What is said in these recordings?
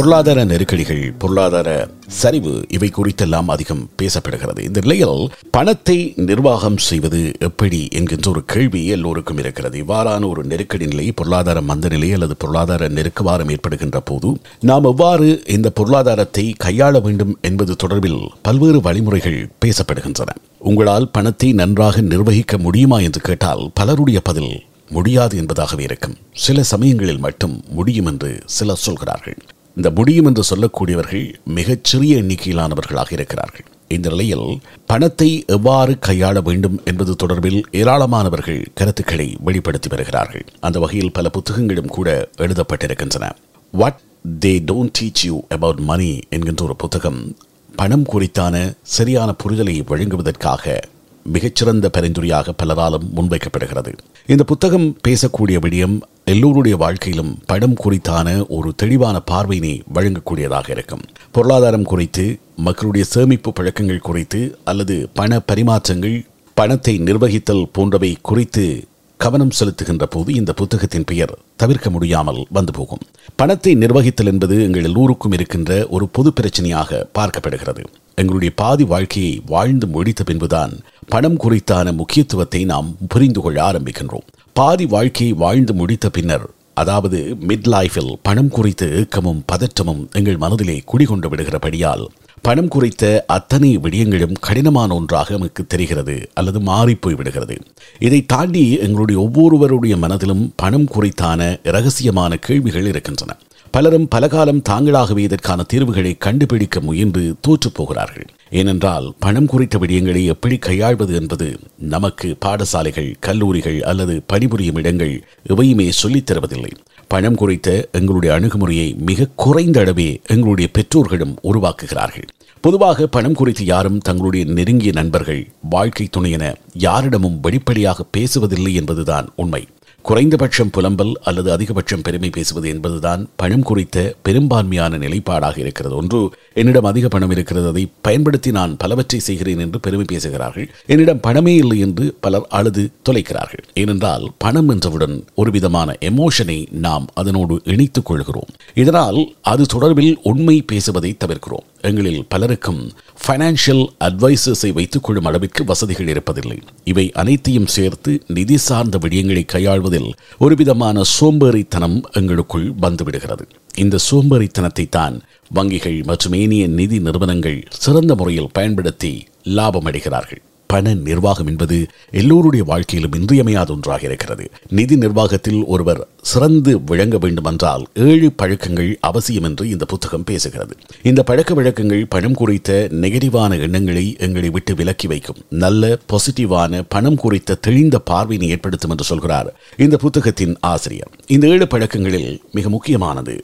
பொருளாதார நெருக்கடிகள் பொருளாதார சரிவு இவை குறித்தெல்லாம் அதிகம் பேசப்படுகிறது. இந்த நிலையில் பணத்தை நிர்வாகம் செய்வது எப்படி என்கின்ற ஒரு கேள்வி எல்லோருக்கும் இருக்கிறது. இவ்வாறான ஒரு நெருக்கடி நிலை பொருளாதார மந்த நிலை அல்லது பொருளாதார நெருக்கவாரம் ஏற்படுகின்ற போது நாம் எவ்வாறு இந்த பொருளாதாரத்தை கையாள வேண்டும் என்பது தொடர்பில் பல்வேறு வழிமுறைகள் பேசப்படுகின்றன. உங்களால் பணத்தை நன்றாக நிர்வகிக்க முடியுமா என்று கேட்டால் பலருடைய பதில் முடியாது என்பதாகவே இருக்கும். சில சமயங்களில் மட்டும் முடியும் என்று சிலர் சொல்கிறார்கள். இந்த முடியும் என்று சொல்லக்கூடியவர்கள் மிகச்சிறிய எண்ணிக்கையிலானவர்களாக இருக்கிறார்கள். இந்த நிலையில் பணத்தை எவ்வாறு கையாள வேண்டும் என்பது தொடர்பில் ஏராளமானவர்கள் கருத்துக்களை வெளிப்படுத்தி வருகிறார்கள். அந்த வகையில் பல புத்தகங்களும் கூட எழுதப்பட்டிருக்கின்றன. What they don't teach you about money என்கின்ற ஒரு புத்தகம் பணம் குறித்தான சரியான புரிதலை வழங்குவதற்காக மிகச்சிறந்த பரிந்துரையாக பலராலும் முன்வைக்கப்படுகிறது. இந்த புத்தகம் பேசக்கூடிய விடயம் எல்லோருடைய வாழ்க்கையிலும் படம் குறித்தான ஒரு தெளிவான பார்வையினை வழங்கக்கூடியதாக இருக்கும். பொருளாதாரம் குறித்து மக்களுடைய சேமிப்பு பழக்கங்கள் குறித்து அல்லது பண பரிமாற்றங்கள் பணத்தை நிர்வகித்தல் போன்றவை குறித்து கவனம் செலுத்துகின்ற போது இந்த புத்தகத்தின் பெயர் தவிர்க்க முடியாமல் வந்து போகும். பணத்தை நிர்வகித்தல் என்பது எங்கள் எல்லோருக்கும் இருக்கின்ற ஒரு பொது பிரச்சனையாக பார்க்கப்படுகிறது. எங்களுடைய பாதி வாழ்க்கையை வாழ்ந்து முடித்த பின்புதான் பணம் குறித்தான முக்கியத்துவத்தை நாம் புரிந்து கொள்ள ஆரம்பிக்கின்றோம். பாதி வாழ்க்கையை வாழ்ந்து முடித்த பின்னர் அதாவது மிட் லைஃபில் பணம் குறித்த ஏக்கமும் பதற்றமும் எங்கள் மனதிலே குடிகொண்டு விடுகிறபடியால் பணம் குறித்த அத்தனை விடயங்களும் கடினமான ஒன்றாக நமக்கு தெரிகிறது அல்லது மாறிப்போய் விடுகிறது. இதை தாண்டி எங்களுடைய ஒவ்வொருவருடைய மனதிலும் பணம் குறித்தான இரகசியமான கேள்விகள் இருக்கின்றன. பலரும் பலகாலம் தாங்களாகவே இதற்கான தீர்வுகளை கண்டுபிடிக்க முயன்று தோற்றுப் போகிறார்கள். ஏனென்றால் பணம் குறித்த விடயங்களை எப்படி கையாள்வது என்பது நமக்கு பாடசாலைகள் கல்லூரிகள் அல்லது பணிபுரியும் இடங்கள் எவையுமே சொல்லித் தருவதில்லை. பணம் குறித்த எங்களுடைய அணுகுமுறையை மிக குறைந்த அளவே எங்களுடைய பெற்றோர்களும் உருவாக்குகிறார்கள். பொதுவாக பணம் குறித்து யாரும் தங்களுடைய நெருங்கிய நண்பர்கள் வாழ்க்கை துணையென யாரிடமும் வெளிப்படையாக பேசுவதில்லை என்பதுதான் உண்மை. குறைந்தபட்சம் புலம்பல் அல்லது அதிகபட்சம் பெருமை பேசுவது என்பதுதான் பணம் குறித்த பெரும்பான்மையான நிலைப்பாடாக இருக்கிறது. ஒன்று என்னிடம் அதிக பணம் இருக்கிறது. அதை பயன்படுத்தி நான் பலவற்றை செய்கிறேன் என்று பெருமை பேசுகிறார்கள். என்னிடம் பணமே இல்லை என்று பலர் அழுது தொலைக்கிறார்கள். ஏனென்றால் பணம் என்றவுடன் ஒரு விதமான எமோஷனை நாம் அதனோடு இணைத்துக் கொள்கிறோம். இதனால் அது தொடர்பில் உண்மை பேசுவதை தவிர்க்கிறோம். எங்களில் பலருக்கும் ஃபைனான்சியல் அட்வைசர்ஸை வைத்துக் கொள்ளும் அளவிற்கு வசதிகள் இருப்பதில்லை. இவை அனைத்தையும் சேர்த்து நிதி சார்ந்த விடயங்களை கையாள்வதில் ஒருவிதமான சோம்பேறித்தனம் எங்களுக்குள் வந்துவிடுகிறது. இந்த சோம்பேறித்தனத்தை தான் வங்கிகள் மற்றும் ஏனைய நிதி நிறுவனங்கள் சிறந்த முறையில் பயன்படுத்தி லாபம் அடைகிறார்கள் பண நிர்வாகம் என்பது எல்லோருடைய வாழ்க்கையிலும் இன்றியமையாத ஒன்றாக இருக்கிறது. நிதி நிர்வாகத்தில் ஒருவர் சிறந்து விளங்க வேண்டுமென்றால் ஏழு பழக்கங்கள் அவசியம் என்று இந்த புத்தகம் பேசுகிறது. இந்த பழக்க வழக்கங்கள் பணம் குறித்த நெகட்டிவான எண்ணங்களை எங்களை விட்டு விலக்கி வைக்கும். நல்ல பாசிட்டிவான பணம் குறித்த தெளிந்த பார்வையினை ஏற்படுத்தும் என்று சொல்கிறார் இந்த புத்தகத்தின் ஆசிரியர். இந்த ஏழு பழக்கங்களில் மிக முக்கியமானது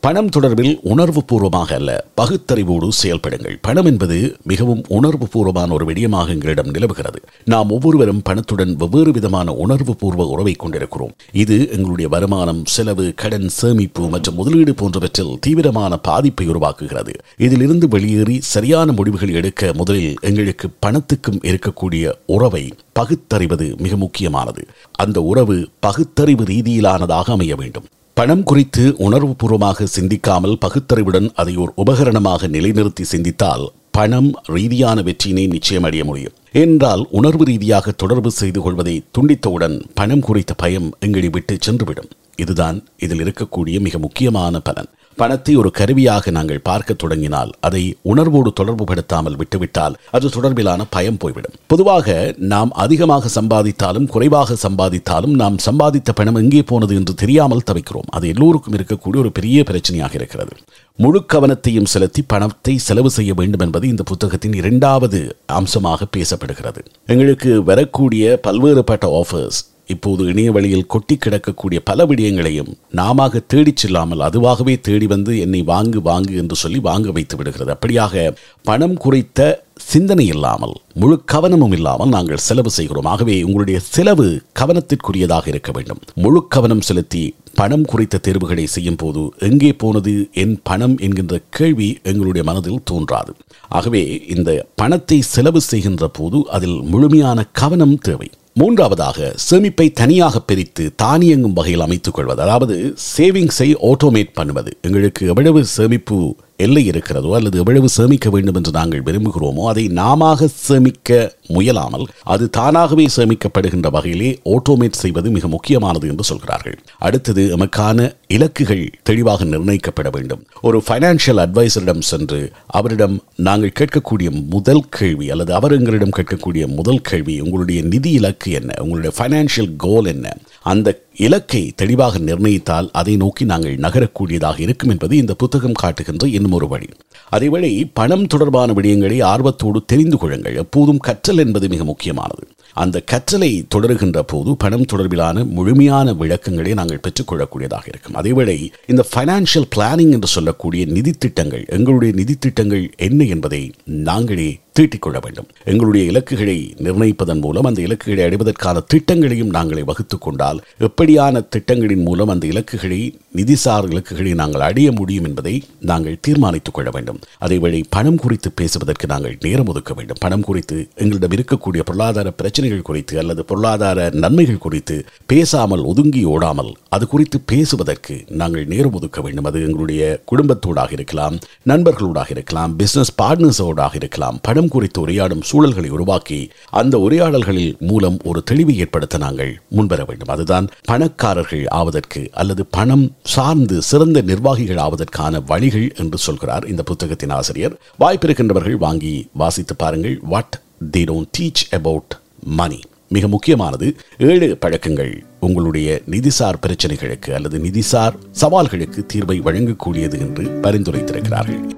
பணம் தொடர்பில் உணர்வு பூர்வமாக அல்ல பகுத்தறிவோடு செயல்படுங்கள். பணம் என்பது மிகவும் உணர்வு பூர்வமான ஒரு விடயமாக எங்களிடம் நிலவுகிறது. நாம் ஒவ்வொருவரும் பணத்துடன் வெவ்வேறு விதமான உணர்வு பூர்வ உறவை கொண்டிருக்கிறோம். இது எங்களுடைய வருமானம் செலவு கடன் சேமிப்பு மற்றும் முதலீடு போன்றவற்றில் தீவிரமான பாதிப்பை உருவாக்குகிறது. இதிலிருந்து வெளியேறி சரியான முடிவுகள் எடுக்க முதலில் எங்களுக்கு பணத்துக்கும் இருக்கக்கூடிய உறவை பகுத்தறிவது மிக முக்கியமானது. அந்த உறவு பகுத்தறிவு ரீதியிலானதாக அமைய வேண்டும். பணம் குறித்து உணர்வுபூர்வமாக சிந்திக்காமல் பகுத்தறிவுடன் அதை ஒரு உபகரணமாக நிலைநிறுத்தி சிந்தித்தால் பணம் ரீதியான வெற்றியினை நிச்சயம் அடைய முடியும். என்றால் உணர்வு ரீதியாக தொடர்பு செய்து கொள்வதை துண்டித்தவுடன் பணம் குறித்த பயம் எங்களை விட்டு சென்றுவிடும். இதுதான் இதில் இருக்கக்கூடிய மிக முக்கியமான பலன். பணத்தை ஒரு கருவியாக நாங்கள் பார்க்க தொடங்கினால் அதை உணர்வோடு தொடர்பு படுத்தாமல் விட்டுவிட்டால் அது தொடர்பிலான பயம் போய்விடும். பொதுவாக நாம் அதிகமாக சம்பாதித்தாலும் குறைவாக சம்பாதித்தாலும் நாம் சம்பாதித்த பணம் எங்கே போனது என்று தெரியாமல் தவிக்கிறோம். அது எல்லோருக்கும் இருக்கக்கூடிய ஒரு பெரிய பிரச்சனையாக இருக்கிறது. முழு கவனத்தையும் செலுத்தி பணத்தை செலவு செய்ய வேண்டும் என்பது இந்த புத்தகத்தின் இரண்டாவது அம்சமாக பேசப்படுகிறது. எங்களுக்கு வரக்கூடிய பல்வேறுபட்ட ஆஃபர்ஸ் இப்போது இணைய வழியில் கொட்டி கிடக்கக்கூடிய பல விடயங்களையும் நாம தேடிச் செல்லாமல் அதுவாகவே தேடி வந்து என்னை வாங்கு வாங்கு என்று சொல்லி வாங்க வைத்து விடுகிறது. அப்படியாக பணம் குறித்த சிந்தனை இல்லாமல் முழு கவனமும் இல்லாமல் நாங்கள் செலவு செய்கிறோம். ஆகவே உங்களுடைய செலவு கவனத்திற்குரியதாக இருக்க வேண்டும். முழு கவனம் செலுத்தி பணம் குறித்த தேர்வுகளை செய்யும் போது எங்கே போனது என் பணம் என்கின்ற கேள்வி எங்களுடைய மனதில் தோன்றாது. ஆகவே இந்த பணத்தை செலவு செய்கின்ற போது அதில் முழுமையான கவனம் தேவை. மூன்றாவதாக சேமிப்பை தனியாக பிரித்து தானியங்கும் வகையில் அமைத்துக் கொள்வது அதாவது சேவிங்ஸை ஆட்டோமேட் பண்ணுவது. எங்களுக்கு எவ்வளவு சேமிப்பு எல்லை இருக்கிறதோ அல்லது எவ்வளவு சேமிக்க வேண்டும் என்று நாங்கள் விரும்புகிறோமோ அதை நாம சேமிக்க முயலாமல் அது தானாகவே சேமிக்கப்படுகின்ற வகையிலே ஆட்டோமேட் செய்வது மிக முக்கியமானது என்று சொல்கிறார்கள். அடுத்தது எமக்கான இலக்குகள் தெளிவாக நிர்ணயிக்கப்பட வேண்டும். ஒரு ஃபைனான்சியல் அட்வைசரிடம் சென்று அவரிடம் நாங்கள் கேட்கக்கூடிய முதல் கேள்வி அல்லது அவர் எங்களிடம் கேட்கக்கூடிய முதல் கேள்வி உங்களுடைய நிதி இலக்கு என்ன? உங்களுடைய ஃபைனான்சியல் கோல் என்ன? அந்த இலக்கை தெளிவாக நிர்ணயித்தால் அதை நோக்கி நாங்கள் நகரக்கூடியதாக இருக்கும் என்பது இந்த புத்தகம் காட்டுகின்ற இன்னும் ஒரு வழி. அதேவேளை பணம் தொடர்பான விடயங்களை ஆர்வத்தோடு தெரிந்து கொள்ளுங்கள். எப்போதும் கற்றல் என்பது மிக முக்கியமானது. அந்த கற்றலை தொடர்கின்ற போது பணம் தொடர்பிலான முழுமையான விளக்கங்களை நாங்கள் பெற்றுக்கொள்ளக்கூடியதாக இருக்கும். அதேவேளை இந்த ஃபைனான்சியல் பிளானிங் என்று சொல்லக்கூடிய நிதி திட்டங்கள் எங்களுடைய நிதி திட்டங்கள் என்ன என்பதை நாங்களே தீட்டிக்கொள்ள வேண்டும். எங்களுடைய இலக்குகளை நிர்ணயிப்பதன் மூலம் அந்த இலக்குகளை அடைவதற்கான திட்டங்களையும் நாங்களே வகுத்துக் கொண்டால் எப்படியான திட்டங்களின் மூலம் அந்த இலக்குகளை நிதிசார் இலக்குகளை நாங்கள் அடைய முடியும் என்பதை நாங்கள் தீர்மானித்துக் கொள்ள வேண்டும். அதேவேளை பணம் குறித்து பேசுவதற்கு நாங்கள் நேரம் ஒதுக்க வேண்டும். பணம் குறித்து எங்களிடம் இருக்கக்கூடிய பொருளாதார பிரச்சனை பிரச்சனைகள் குறித்து அல்லது பொருளாதார நன்மைகள் குறித்து பேசாமல் ஒதுங்கி ஓடாமல் அது குறித்து பேசுவதற்கு நாங்கள் நேரம் ஒதுக்க வேண்டும். அது எங்களுடைய குடும்பத்தோடாக இருக்கலாம் நண்பர்களோடாக இருக்கலாம் பிசினஸ் பார்ட்னர்ஸோடாக இருக்கலாம். படம் குறித்து உரையாடும் சூழல்களை உருவாக்கி அந்த உரையாடல்களில் மூலம் ஒரு தெளிவை ஏற்படுத்த நாங்கள் முன்வர வேண்டும். அதுதான் பணக்காரர்கள் ஆவதற்கு அல்லது பணம் சார்ந்து சிறந்த நிர்வாகிகள் ஆவதற்கான வழிகள் என்று சொல்கிறார் இந்த புத்தகத்தின் ஆசிரியர். வாய்ப்பிருக்கின்றவர்கள் வாங்கி வாசித்து பாருங்கள். What the don't teach about money மிக முக்கியமானது ஏழு பழக்கங்கள் உங்களுடைய நிதிசார் பிரச்சனைகளுக்கு அல்லது நிதிசார் சவால்களுக்கு தீர்வை வழங்கக்கூடியது என்று பரிந்துரைத்திருக்கிறார்கள்.